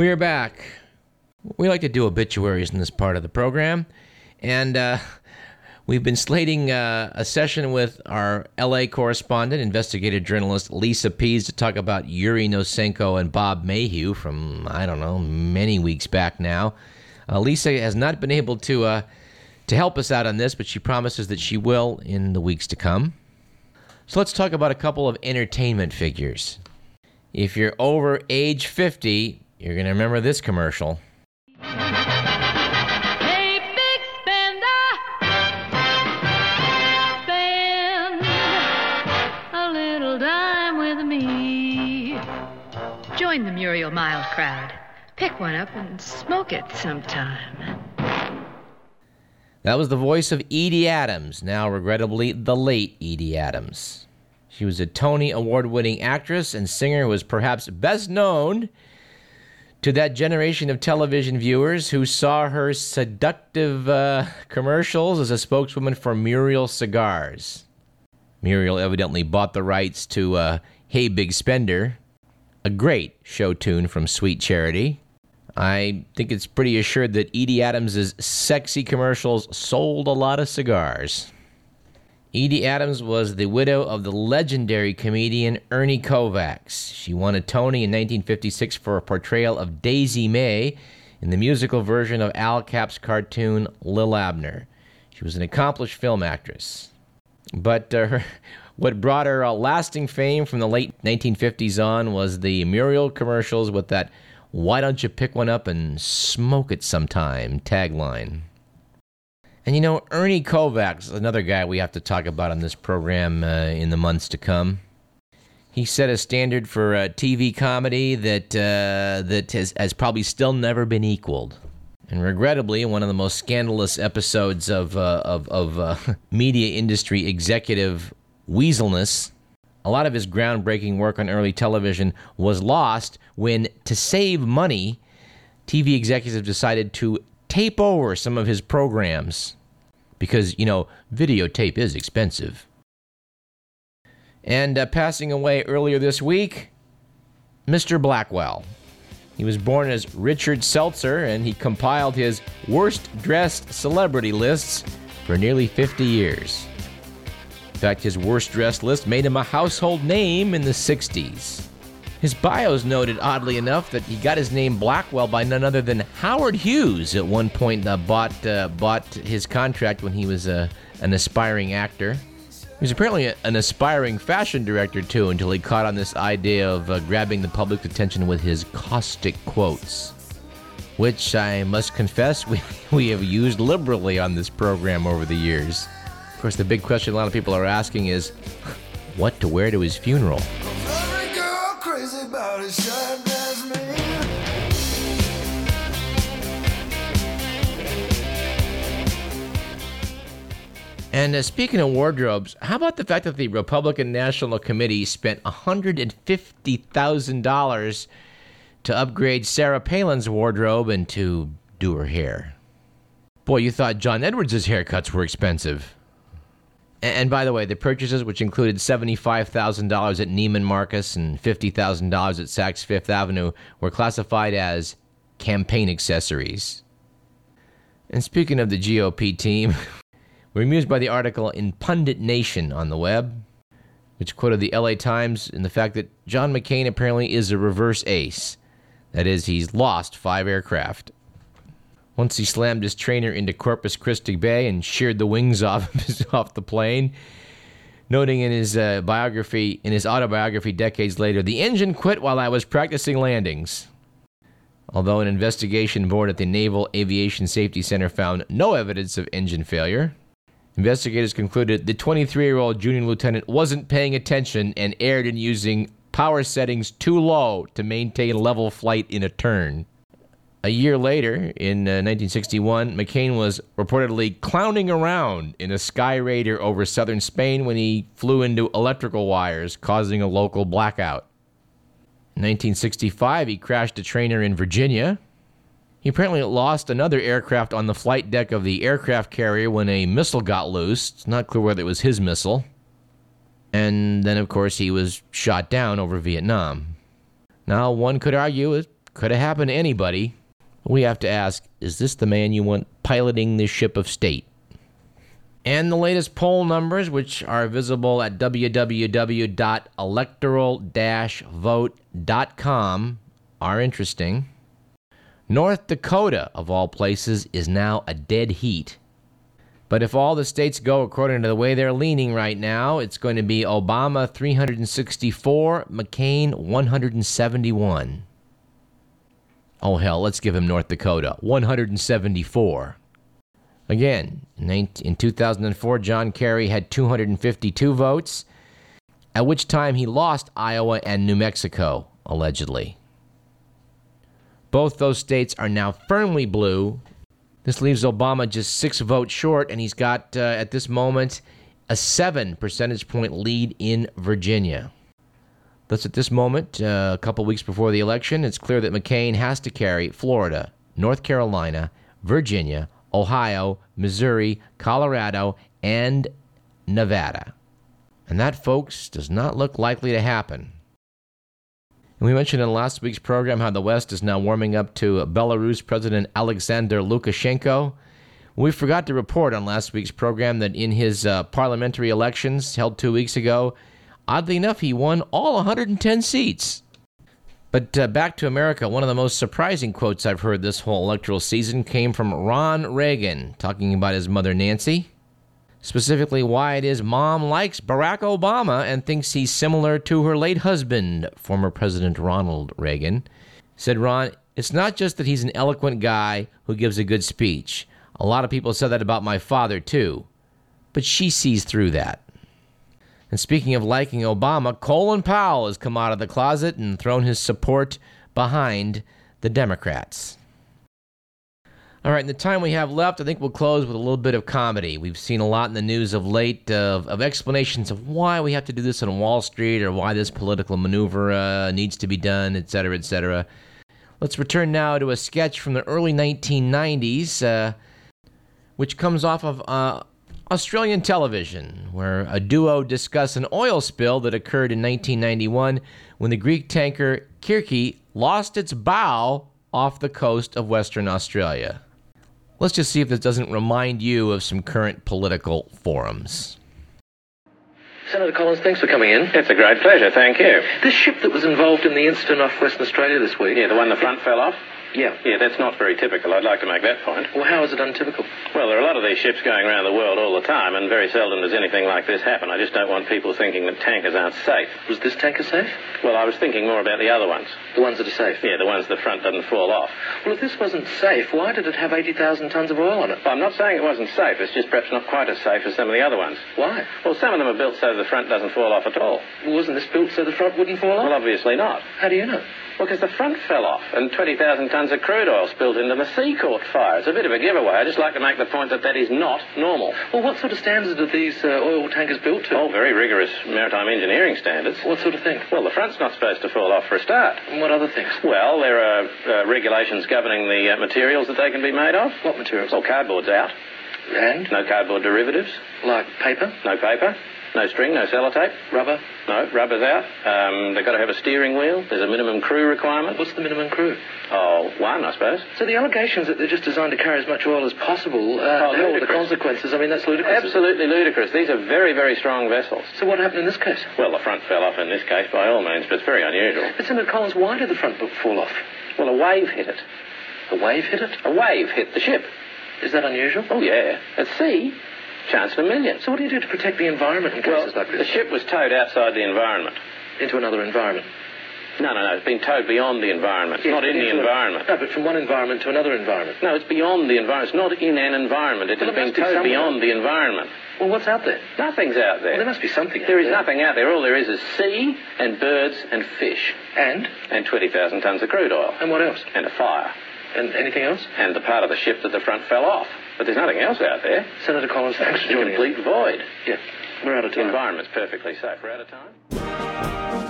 We are back. We like to do obituaries in this part of the program, and uh, we've been slating uh, a session with our LA correspondent, investigative journalist Lisa Pease, to talk about Yuri Nosenko and Bob Maheu from, I don't know, many weeks back now. Uh, Lisa has not been able to, uh, to help us out on this, but she promises that she will in the weeks to come. So let's talk about a couple of entertainment figures. If you're over age 50, you're going to remember this commercial. Hey, big spender, spend a little time with me. Join the Muriel Mild crowd. Pick one up and smoke it sometime. That was the voice of Edie Adams, now regrettably the late Edie Adams. She was a Tony Award winning actress and singer who was perhaps best known to that generation of television viewers who saw her seductive uh, commercials as a spokeswoman for Muriel Cigars. Muriel evidently bought the rights to uh, Hey Big Spender, a great show tune from Sweet Charity. I think it's pretty assured that Edie Adams' sexy commercials sold a lot of cigars. Edie Adams was the widow of the legendary comedian Ernie Kovacs. She won a Tony in 1956 for a portrayal of Daisy Mae in the musical version of Al Capp's cartoon Lil Abner. She was an accomplished film actress. But uh, what brought her uh, lasting fame from the late 1950s on was the Muriel commercials with that why don't you pick one up and smoke it sometime tagline. And you know, Ernie Kovacs, another guy we have to talk about on this program uh, in the months to come. He set a standard for uh, TV comedy that uh, that has, has probably still never been equaled. And regrettably, one of the most scandalous episodes of uh, of, of uh, media industry executive weaselness a lot of his groundbreaking work on early television was lost when, to save money, TV executives decided to tape over some of his programs because, you know, videotape is expensive. And uh, passing away earlier this week, Mr. Blackwell. He was born as Richard Selzer and he compiled his worst dressed celebrity lists for nearly 50 years. In fact, his worst dressed list made him a household name in the 60s. His bios noted, oddly enough, that he got his name Blackwell by none other than Howard Hughes. At one point, uh, bought uh, bought his contract when he was uh, an aspiring actor. He was apparently a, an aspiring fashion director too, until he caught on this idea of uh, grabbing the public's attention with his caustic quotes, which I must confess we we have used liberally on this program over the years. Of course, the big question a lot of people are asking is, what to wear to his funeral? And uh, speaking of wardrobes, how about the fact that the Republican National Committee spent $150,000 to upgrade Sarah Palin's wardrobe and to do her hair? Boy, you thought John Edwards' haircuts were expensive. And by the way, the purchases, which included $75,000 at Neiman Marcus and $50,000 at Saks Fifth Avenue, were classified as campaign accessories. And speaking of the GOP team, we're amused by the article in Pundit Nation on the web, which quoted the LA Times in the fact that John McCain apparently is a reverse ace. That is, he's lost five aircraft. Once he slammed his trainer into Corpus Christi Bay and sheared the wings off off the plane, noting in his uh, biography, in his autobiography decades later, the engine quit while I was practicing landings. Although an investigation board at the Naval Aviation Safety Center found no evidence of engine failure, investigators concluded the 23 year old junior lieutenant wasn't paying attention and erred in using power settings too low to maintain level flight in a turn. A year later, in uh, 1961, McCain was reportedly clowning around in a Skyraider over southern Spain when he flew into electrical wires, causing a local blackout. In 1965, he crashed a trainer in Virginia. He apparently lost another aircraft on the flight deck of the aircraft carrier when a missile got loose. It's not clear whether it was his missile. And then, of course, he was shot down over Vietnam. Now, one could argue it Could have happened to anybody. We have to ask is this the man you want piloting this ship of state? And the latest poll numbers, which are visible at www.electoral vote.com, are interesting. North Dakota, of all places, is now a dead heat. But if all the states go according to the way they're leaning right now, it's going to be Obama 364, McCain 171. Oh, hell, let's give him North Dakota 174. Again, in 2004, John Kerry had 252 votes, at which time he lost Iowa and New Mexico, allegedly. Both those states are now firmly blue. This leaves Obama just six votes short, and he's got, uh, at this moment, a seven percentage point lead in Virginia. Thus, at this moment, uh, a couple weeks before the election, it's clear that McCain has to carry Florida, North Carolina, Virginia, Ohio, Missouri, Colorado, and Nevada. And that, folks, does not look likely to happen. And we mentioned in last week's program how the West is now warming up to Belarus President Alexander Lukashenko. We forgot to report on last week's program that in his uh, parliamentary elections held two weeks ago, Oddly enough, he won all 110 seats. But uh, back to America, one of the most surprising quotes I've heard this whole electoral season came from Ron Reagan talking about his mother Nancy. Specifically, why it is mom likes Barack Obama and thinks he's similar to her late husband, former President Ronald Reagan. Said Ron, it's not just that he's an eloquent guy who gives a good speech. A lot of people said that about my father, too. But she sees through that. And speaking of liking Obama, Colin Powell has come out of the closet and thrown his support behind the Democrats. All right, in the time we have left, I think we'll close with a little bit of comedy. We've seen a lot in the news of late of, of explanations of why we have to do this on Wall Street or why this political maneuver uh, needs to be done, et cetera, et cetera. Let's return now to a sketch from the early 1990s, uh, which comes off of uh, Australian television, where a duo discuss an oil spill that occurred in 1991 when the Greek tanker Kirki lost its bow off the coast of Western Australia. Let's just see if this doesn't remind you of some current political forums. Senator Collins, thanks for coming in. It's a great pleasure, thank you. This ship that was involved in the incident off Western Australia this week. Yeah, the one the front fell off? Yeah. Yeah, that's not very typical. I'd like to make that point. Well, how is it untypical? Well, there are a lot of these ships going around the world all the time, and very seldom does anything like this happen. I just don't want people thinking that tankers aren't safe. Was this tanker safe? Well, I was thinking more about the other ones. The ones that are safe? Yeah, the ones the front doesn't fall off. Well, if this wasn't safe, why did it have 80,000 tons of oil on it? Well, I'm not saying it wasn't safe. It's just perhaps not quite as safe as some of the other ones. Why? Well, some of them are built so the front doesn't fall off at all. Well, wasn't this built so the front wouldn't fall off? Well, obviously not. How do you know? Well, because the front fell off and 20,000 tons of crude oil spilled into the sea caught fire. It's a bit of a giveaway. I just like to make the point that that is not normal. Well, what sort of standards are these uh, oil tankers built to? Oh, very rigorous maritime engineering standards. What sort of thing? Well, the front's not supposed to fall off for a start. And what other things? Well, there are uh, regulations governing the uh, materials that they can be made of. What materials? Well, cardboard's out. And? No cardboard derivatives. Like paper? No paper. No string, no sellotape. Rubber? No, rubber's out. Um, they've got to have a steering wheel. There's a minimum crew requirement. What's the minimum crew? Oh, one, I suppose. So the allegations that they're just designed to carry as much oil as possible, uh, Oh, hell, the consequences, I mean, that's ludicrous. Absolutely ludicrous. These are very, very strong vessels. So what happened in this case? Well, the front fell off in this case by all means, but it's very unusual. But Senator Collins, why did the front book fall off? Well, a wave hit it. A wave hit it? A wave hit the ship. Is that unusual? Oh, yeah. At sea, chance in a million. So what do you do to protect the environment in Well, cases like the ship was towed outside the environment. Into another environment. No, no, no. It's been towed beyond the environment. It's Yes, not in the into a- environment. No, but from one environment to another environment. No, it's beyond the environment. It's not in an environment. It Well, has been be towed beyond the environment. Well, what's out there? Nothing's out there. Well, there must be something There is there. nothing out there. All there is is sea and birds and fish And? and 20,000 tons of crude oil And what else? and a fire And anything else? and the part of the ship that the front fell off. But there's nothing else out there. Senator Collins, thanks for It's a joining complete us. void. Yeah, we're out of The time. environment's perfectly safe. We're out of time.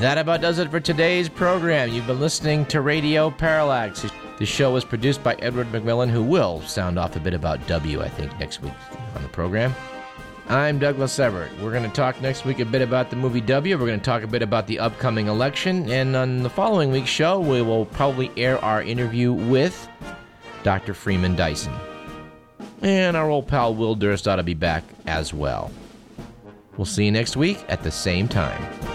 That about does it for today's program. You've been listening to Radio Parallax. The show was produced by Edward McMillan, who will sound off a bit about W, I think, next week. on the program. I'm Douglas Everett. We're going to talk next week a bit about the movie W. We're going to talk a bit about the upcoming election. And on the following week's show, we will probably air our interview with Dr. Freeman Dyson. And our old pal Will Durst ought to be back as well. We'll see you next week at the same time.